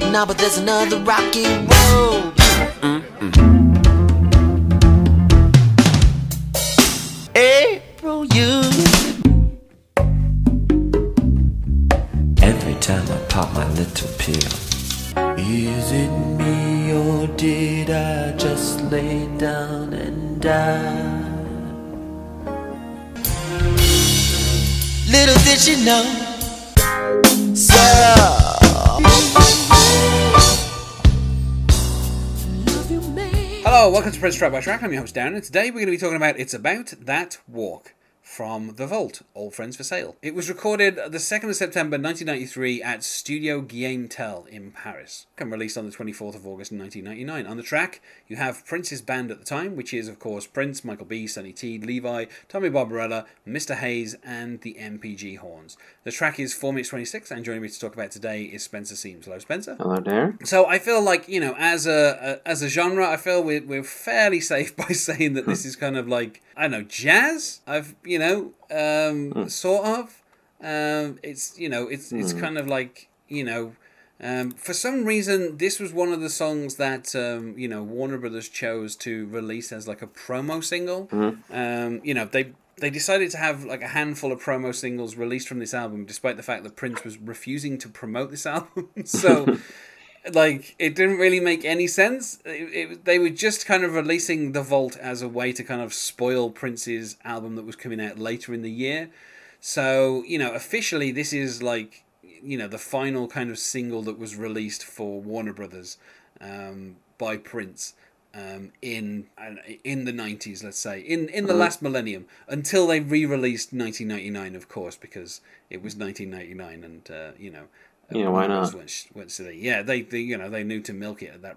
Now, but there's another rocky road. Mm-hmm. April, you. Every time I pop my little pill. Is it me or did I just lay down and die? Little did she know. So. Hello, welcome to Prince Track by Track. I'm your host Darren, and today we're going to be talking about It's About That Walk from The Vault, Old Friends for Sale. It was recorded the 2nd of September 1993 at Studio Guillaume Tell in Paris, and released on the 24th of August 1999. On the track, you have Prince's band at the time, which is, of course, Prince, Michael B., Sonny T, Levi, Tommy Barbarella, Mr. Hayes, and the MPG Horns. The track is 4 minutes 26, and joining me to talk about today is Spencer Seams. Hello, Spencer. Hello, Darren. So I feel like you know, as a, a as a genre, I feel we're, we're fairly safe by saying that this is kind of like I don't know jazz. I've you know um, sort of. Um, it's you know it's it's kind of like you know. Um, for some reason, this was one of the songs that um, you know Warner Brothers chose to release as like a promo single. Um, you know they they decided to have like a handful of promo singles released from this album, despite the fact that Prince was refusing to promote this album. so, like, it didn't really make any sense. It, it, they were just kind of releasing The Vault as a way to kind of spoil Prince's album that was coming out later in the year. So, you know, officially, this is like, you know, the final kind of single that was released for Warner Brothers um, by Prince um, in in the nineties, let's say, in in the last millennium, until they re-released nineteen ninety nine, of course, because it was nineteen ninety nine, and uh, you know. Yeah, why not? Went, went to the, yeah, they, they you know they knew to milk it at that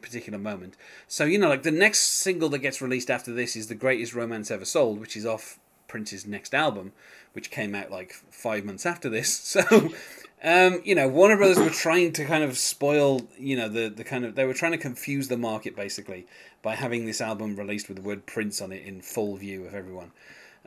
particular moment. So you know, like the next single that gets released after this is "The Greatest Romance Ever Sold," which is off Prince's next album, which came out like five months after this. So, um, you know, Warner Brothers were trying to kind of spoil, you know, the the kind of they were trying to confuse the market basically by having this album released with the word Prince on it in full view of everyone.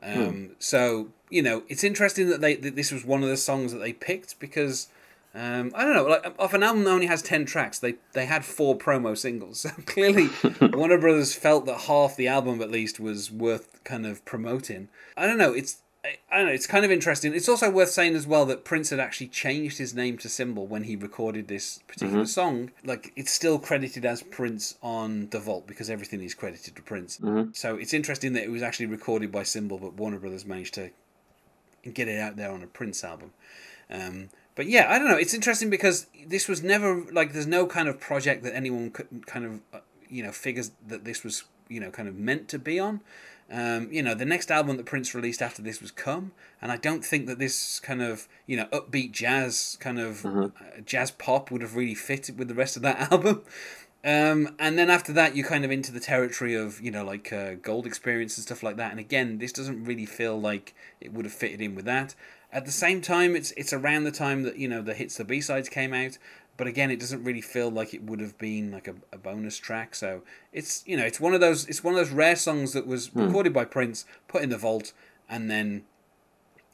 Um, So you know, it's interesting that they that this was one of the songs that they picked because. Um, I don't know. Like, off an album that only has ten tracks, they they had four promo singles. So clearly, Warner Brothers felt that half the album, at least, was worth kind of promoting. I don't know. It's I, I don't know. It's kind of interesting. It's also worth saying as well that Prince had actually changed his name to Symbol when he recorded this particular song. Like it's still credited as Prince on the Vault because everything is credited to Prince. So it's interesting that it was actually recorded by Symbol, but Warner Brothers managed to get it out there on a Prince album. Um, but yeah, I don't know. It's interesting because this was never like there's no kind of project that anyone could kind of uh, you know figures that this was you know kind of meant to be on. Um, you know, the next album that Prince released after this was Come, and I don't think that this kind of you know upbeat jazz kind of uh, jazz pop would have really fitted with the rest of that album. Um, and then after that, you're kind of into the territory of you know like uh, Gold Experience and stuff like that. And again, this doesn't really feel like it would have fitted in with that. At the same time, it's it's around the time that you know the hits, the B sides came out. But again, it doesn't really feel like it would have been like a, a bonus track. So it's you know it's one of those it's one of those rare songs that was hmm. recorded by Prince, put in the vault, and then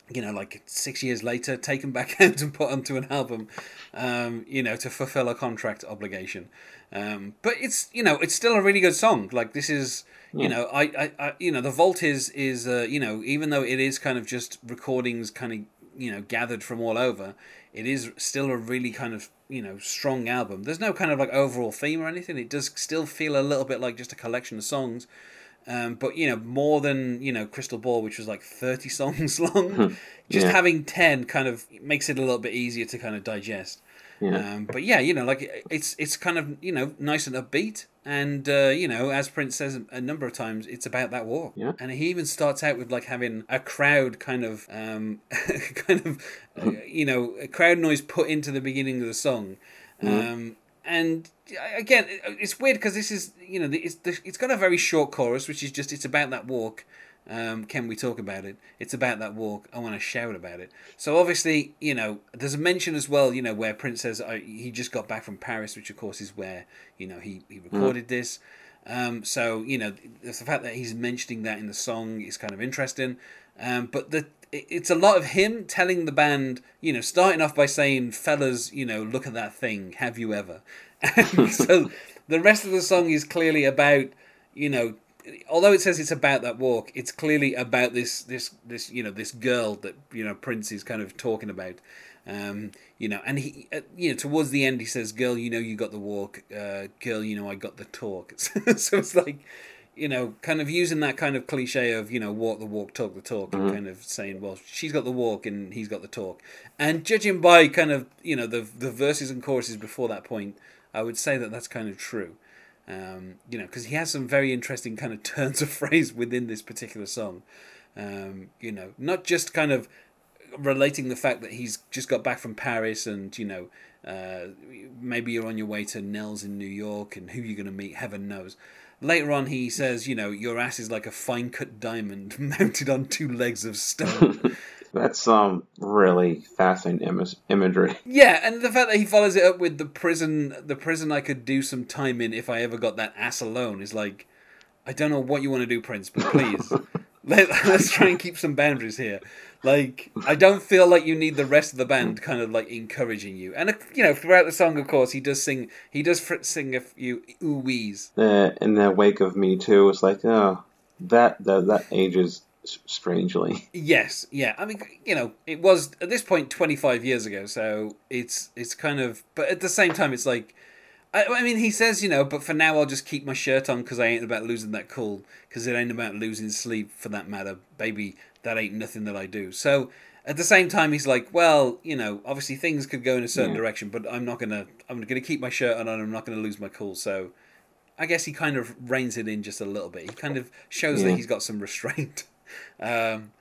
you know, like six years later, take them back out and put onto an album, um, you know, to fulfill a contract obligation. Um, but it's you know, it's still a really good song. Like this is, you know, I, I, I, you know, the Vault is is uh, you know, even though it is kind of just recordings, kind of you know, gathered from all over, it is still a really kind of you know strong album. There's no kind of like overall theme or anything. It does still feel a little bit like just a collection of songs. Um, but you know, more than you know, Crystal Ball, which was like thirty songs long, just Yeah. having ten kind of makes it a little bit easier to kind of digest. Yeah. Um, but yeah, you know, like it's it's kind of you know nice and upbeat, and uh, you know, as Prince says a number of times, it's about that walk. Yeah. And he even starts out with like having a crowd kind of um, kind of uh, you know a crowd noise put into the beginning of the song. Um, and uh, again, it's weird because this is you know it's it's got a very short chorus, which is just it's about that walk. Um, can we talk about it? It's about that walk. I want to shout about it. So obviously, you know, there's a mention as well, you know, where Prince says uh, he just got back from Paris, which of course is where you know he he recorded this. Um, so you know, the fact that he's mentioning that in the song is kind of interesting. Um, but the it's a lot of him telling the band, you know, starting off by saying, "Fellas, you know, look at that thing. Have you ever?" And so the rest of the song is clearly about, you know, although it says it's about that walk, it's clearly about this this this you know this girl that you know Prince is kind of talking about. Um, you know, and he, uh, you know, towards the end, he says, "Girl, you know, you got the walk. Uh, girl, you know, I got the talk." so it's like, you know, kind of using that kind of cliche of you know, walk the walk, talk the talk, and kind of saying, "Well, she's got the walk and he's got the talk." And judging by kind of you know the the verses and choruses before that point, I would say that that's kind of true. Um, you know, because he has some very interesting kind of turns of phrase within this particular song. Um, you know, not just kind of relating the fact that he's just got back from Paris and you know uh, maybe you're on your way to Nell's in New York and who you're going to meet, heaven knows. Later on, he says, you know, your ass is like a fine cut diamond mounted on two legs of stone. That's um really fascinating Im- imagery. yeah, and the fact that he follows it up with the prison, the prison I could do some time in if I ever got that ass alone is like, I don't know what you want to do, Prince, but please. Let, let's try and keep some boundaries here. Like, I don't feel like you need the rest of the band kind of like encouraging you. And uh, you know, throughout the song, of course, he does sing. He does fr- sing a few ooh wees. Uh, in the wake of Me Too, it's like, oh, that that, that ages strangely. Yes, yeah. I mean, you know, it was at this point twenty five years ago, so it's it's kind of. But at the same time, it's like. I, I mean, he says, you know, but for now I'll just keep my shirt on because I ain't about losing that cool, because it ain't about losing sleep for that matter. Baby, that ain't nothing that I do. So at the same time, he's like, well, you know, obviously things could go in a certain Yeah. direction, but I'm not gonna, I'm gonna keep my shirt on and I'm not gonna lose my cool. So I guess he kind of reins it in just a little bit. He kind of shows that he's got some restraint. Um,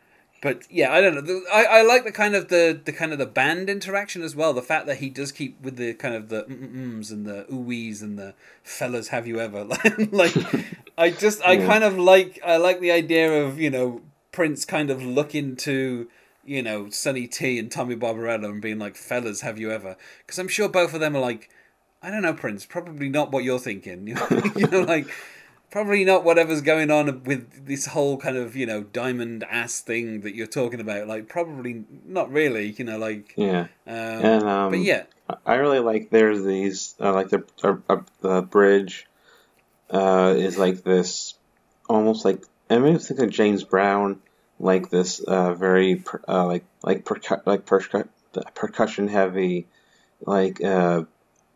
but yeah, I don't know. I, I like the kind of the, the kind of the band interaction as well. The fact that he does keep with the kind of the mm, mm-ums and the oohies and the fellas have you ever like I just I Yeah. kind of like I like the idea of you know Prince kind of looking to you know Sonny T and Tommy Barbarella and being like fellas have you ever because I'm sure both of them are like I don't know Prince probably not what you're thinking you know like probably not whatever's going on with this whole kind of you know diamond ass thing that you're talking about. Like probably not really you know like Yeah, um, and um, but yeah. I really like there's these uh, like the uh, uh, the bridge uh, is like this almost like I mean think of James Brown like this uh, very per- uh, like like percu- like percu- percussion heavy like uh,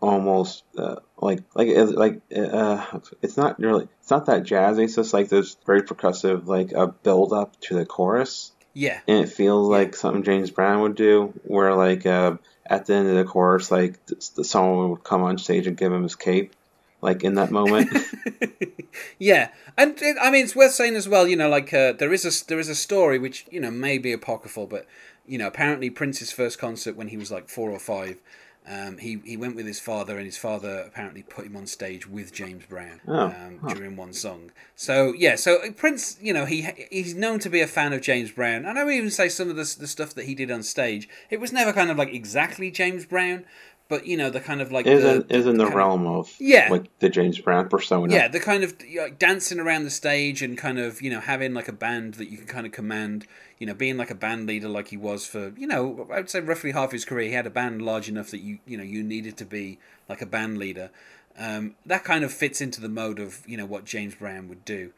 almost uh, like like it's like uh, it's not really it's not that jazzy it's just like this very percussive like a build up to the chorus yeah and it feels like something James Brown would do, where like uh, at the end of the chorus, like someone would come on stage and give him his cape, like in that moment. yeah, and it, I mean it's worth saying as well. You know, like uh, there is a there is a story which you know may be apocryphal, but you know apparently Prince's first concert when he was like four or five, um, he he went with his father, and his father apparently put him on stage with James Brown Oh, um, during one song. So yeah, so Prince, you know, he he's known to be a fan of James Brown, and I would even say some of the the stuff that he did on stage, it was never kind of like exactly James Brown. But you know the kind of like is the, in, is in the of- realm of Yeah. like the James Brown persona. yeah, the kind of you know, like, dancing around the stage and kind of you know having like a band that you can kind of command. You know, being like a band leader like he was for you know I would say roughly half his career. He had a band large enough that you you know you needed to be like a band leader. Um, that kind of fits into the mode of you know what James Brown would do.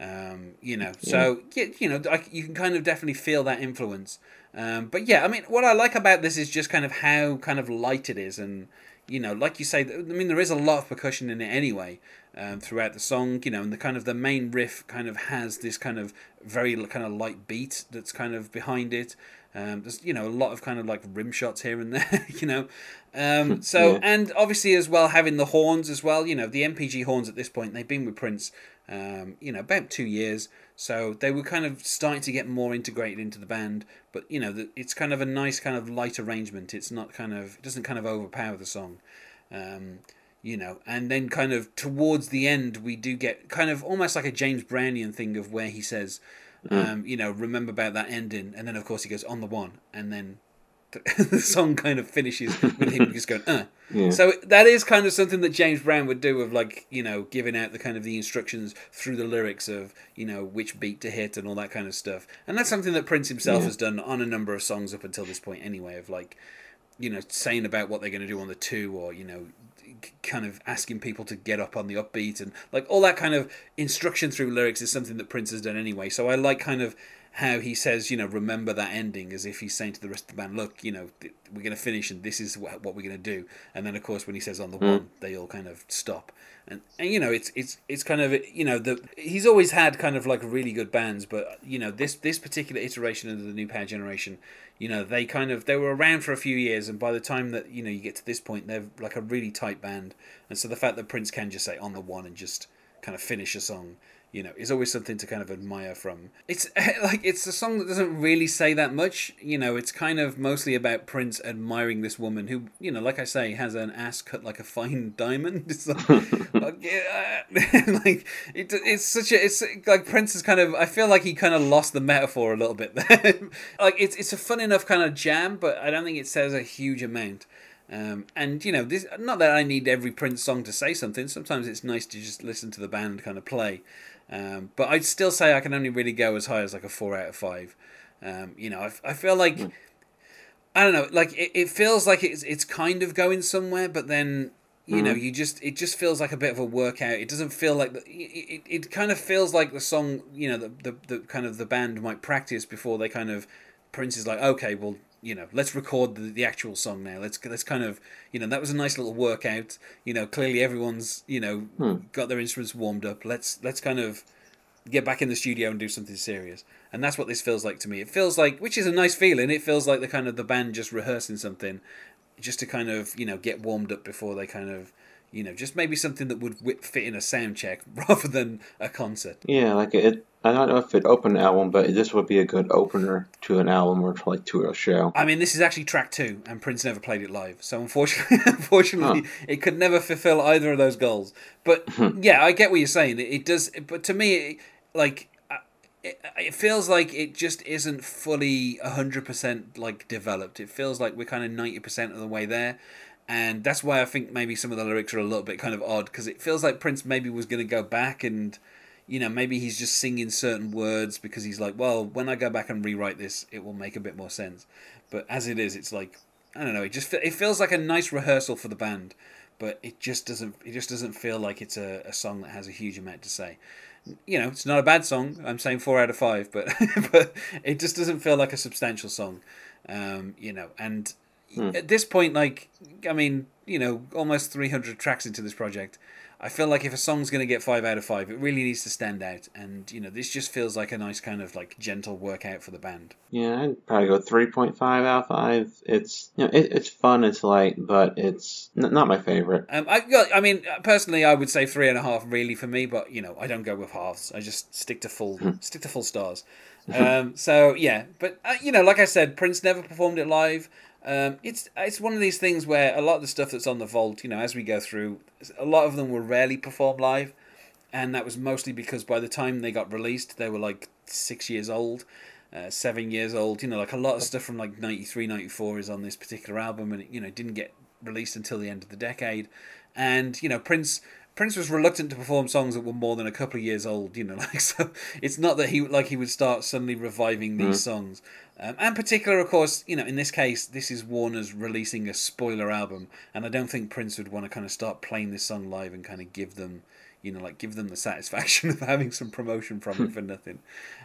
Um, you know, so yeah, you know, I, you can kind of definitely feel that influence. Um, but yeah, I mean, what I like about this is just kind of how kind of light it is, and you know, like you say, I mean, there is a lot of percussion in it anyway um, throughout the song. You know, and the kind of the main riff kind of has this kind of very kind of light beat that's kind of behind it. Um, there's you know a lot of kind of like rim shots here and there. You know, um, so Yeah. and obviously as well having the horns as well. You know, the MPG horns at this point they've been with Prince. Um, you know, about two years, so they were kind of starting to get more integrated into the band. But you know, the, it's kind of a nice kind of light arrangement. It's not kind of it doesn't kind of overpower the song. Um, you know, and then kind of towards the end, we do get kind of almost like a James Brownian thing of where he says, um, you know, remember about that ending, and then of course he goes on the one, and then the song kind of finishes with him just going, uh. Yeah. So that is kind of something that James Brown would do of like, you know, giving out the kind of the instructions through the lyrics of, you know, which beat to hit and all that kind of stuff. And that's something that Prince himself Yeah. has done on a number of songs up until this point anyway, of like, you know, saying about what they're going to do on the two or, you know, kind of asking people to get up on the upbeat and like all that kind of instruction through lyrics is something that Prince has done anyway. So I like kind of how he says, you know, remember that ending as if he's saying to the rest of the band, look, you know, th- we're going to finish and this is what, what we're going to do. And then of course when he says on the hmm. one, they all kind of stop. And, and you know, it's it's it's kind of you know the he's always had kind of like really good bands, but you know this this particular iteration of the New Power Generation, you know they kind of they were around for a few years, and by the time that you know you get to this point, they're like a really tight band, and so the fact that Prince can just say on the one and just kind of finish a song, you know, is always something to kind of admire from. It's like it's a song that doesn't really say that much, you know. It's kind of mostly about Prince admiring this woman who, you know, like I say, has an ass cut like a fine diamond. It's like, like, it, it's such a it's like Prince is kind of. I feel like he kind of lost the metaphor a little bit there. like it's it's a fun enough kind of jam, but I don't think it says a huge amount. Um, and you know, this not that I need every Prince song to say something. Sometimes it's nice to just listen to the band kind of play. Um, but I'd still say I can only really go as high as like a four out of five. Um, you know, I, I feel like I don't know, like it, it feels like it's it's kind of going somewhere, but then you know, you just it just feels like a bit of a workout. It doesn't feel like the, it, it, it kind of feels like the song, you know, the, the the kind of the band might practice before they kind of Prince is like, okay, well, you know, let's record the, the actual song now. Let's let's kind of, you know, that was a nice little workout. You know, clearly everyone's, you know, hmm. got their instruments warmed up. Let's let's kind of get back in the studio and do something serious. And that's what this feels like to me. It feels like, which is a nice feeling. It feels like the kind of the band just rehearsing something, just to kind of you know get warmed up before they kind of you know just maybe something that would fit in a sound check rather than a concert. Yeah, like it. I don't know if it opened an album, but this would be a good opener to an album or to like to a show. I mean, this is actually track two, and Prince never played it live. So unfortunately, unfortunately, it could never fulfill either of those goals. But yeah, I get what you're saying. It, it does, but to me, it, like. uh, It, it feels like it just isn't fully 100% like developed. It feels like we're kind of 90% of the way there. And that's why I think maybe some of the lyrics are a little bit kind of odd because it feels like Prince maybe was going to go back and you know, maybe he's just singing certain words because he's like, well, when I go back and rewrite this, it will make a bit more sense. But as it is, it's like, I don't know. It just it feels like a nice rehearsal for the band, but it just doesn't. It just doesn't feel like it's a, a song that has a huge amount to say. You know, it's not a bad song. I'm saying four out of five, but but it just doesn't feel like a substantial song. Um, you know, and at this point, like, I mean, you know, almost 300 tracks into this project. I feel like if a song's going to get five out of five, it really needs to stand out. And, you know, this just feels like a nice kind of like gentle workout for the band. Yeah, I'd probably go three point five out of five. It's you know it, it's fun, it's light, but it's n- not my favorite. Um, I, got- I mean, personally, I would say three and a half really for me, but you know, I don't go with halves. I just stick to full, stick to full stars. Um, so yeah, but uh, you know, like I said, Prince never performed it live. Um, it's it's one of these things where a lot of the stuff that's on the vault, you know, as we go through, a lot of them were rarely performed live, and that was mostly because by the time they got released, they were like six years old. Uh, seven years old, you know, like a lot of stuff from like 93, 94 is on this particular album, and it, you know, didn't get released until the end of the decade. And you know, Prince Prince was reluctant to perform songs that were more than a couple of years old. You know, like so, it's not that he like he would start suddenly reviving these songs. Um, and particular, of course, you know, in this case, this is Warner's releasing a spoiler album, and I don't think Prince would want to kind of start playing this song live and kind of give them, you know, like give them the satisfaction of having some promotion from it for nothing,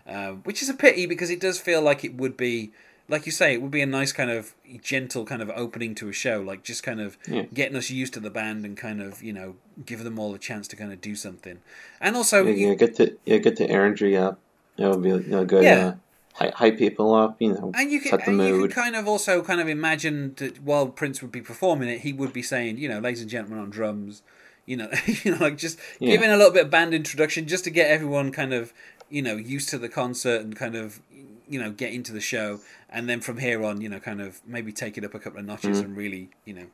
um, which is a pity because it does feel like it would be, like you say, it would be a nice kind of gentle kind of opening to a show, like just kind of Yeah. getting us used to the band and kind of you know give them all a chance to kind of do something, and also You know, get to yeah, get the energy up. It would be you know, good. Yeah. Uh, hype, hype people up. You know, And you can, set the and you mood. can kind of also kind of imagine that while Prince would be performing it, he would be saying, you know, ladies and gentlemen on drums, you know, you know, like just Yeah. giving a little bit of band introduction just to get everyone kind of, you know, used to the concert and kind of, you know, get into the show, and then from here on, you know, kind of maybe take it up a couple of notches Mm-hmm. and really, you know,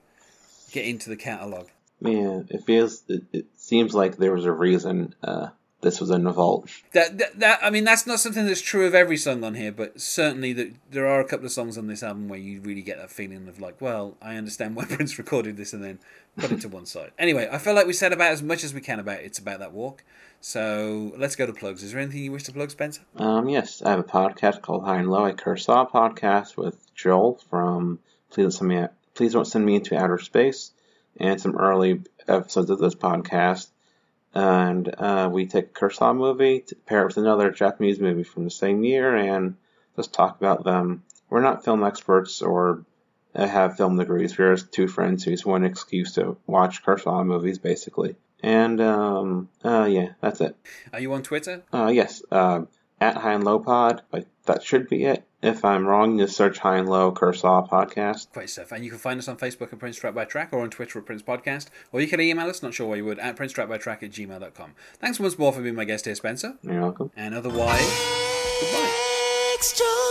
get into the catalog. Yeah, it feels. It, it seems like there was a reason uh, this was in the vault. That, that that I mean that's not something that's true of every song on here, but certainly that there are a couple of songs on this album where you really get that feeling of like, well, I understand why Prince recorded this and then put it to one side. Anyway, I feel like we said about as much as we can about it's about that walk. So let's go to plugs. Is there anything you wish to plug, Spencer? Um, yes, I have a podcast called High and Low. I curse all podcast with Joel from Please Don't Send Me Please Don't Send Me Into Outer Space, and some early episodes of this podcast and uh, we take a Kurosawa movie, to pair it with another Japanese movie from the same year, and just talk about them. We're not film experts or uh, have film degrees. We're just two friends who just want an excuse to watch Kurosawa movies, basically. And um, uh, yeah, that's it. Are you on Twitter? Uh, yes, uh, at High and Low Pod. But that should be it. If I'm wrong, just search High and Low Kurosawa Podcast. Great stuff. And you can find us on Facebook at Prince Track by Track or on Twitter at Prince Podcast. Or you can email us, not sure why you would, at Prince Track by Track at gmail.com. Thanks once more for being my guest here, Spencer. You're welcome. And otherwise, goodbye. Extra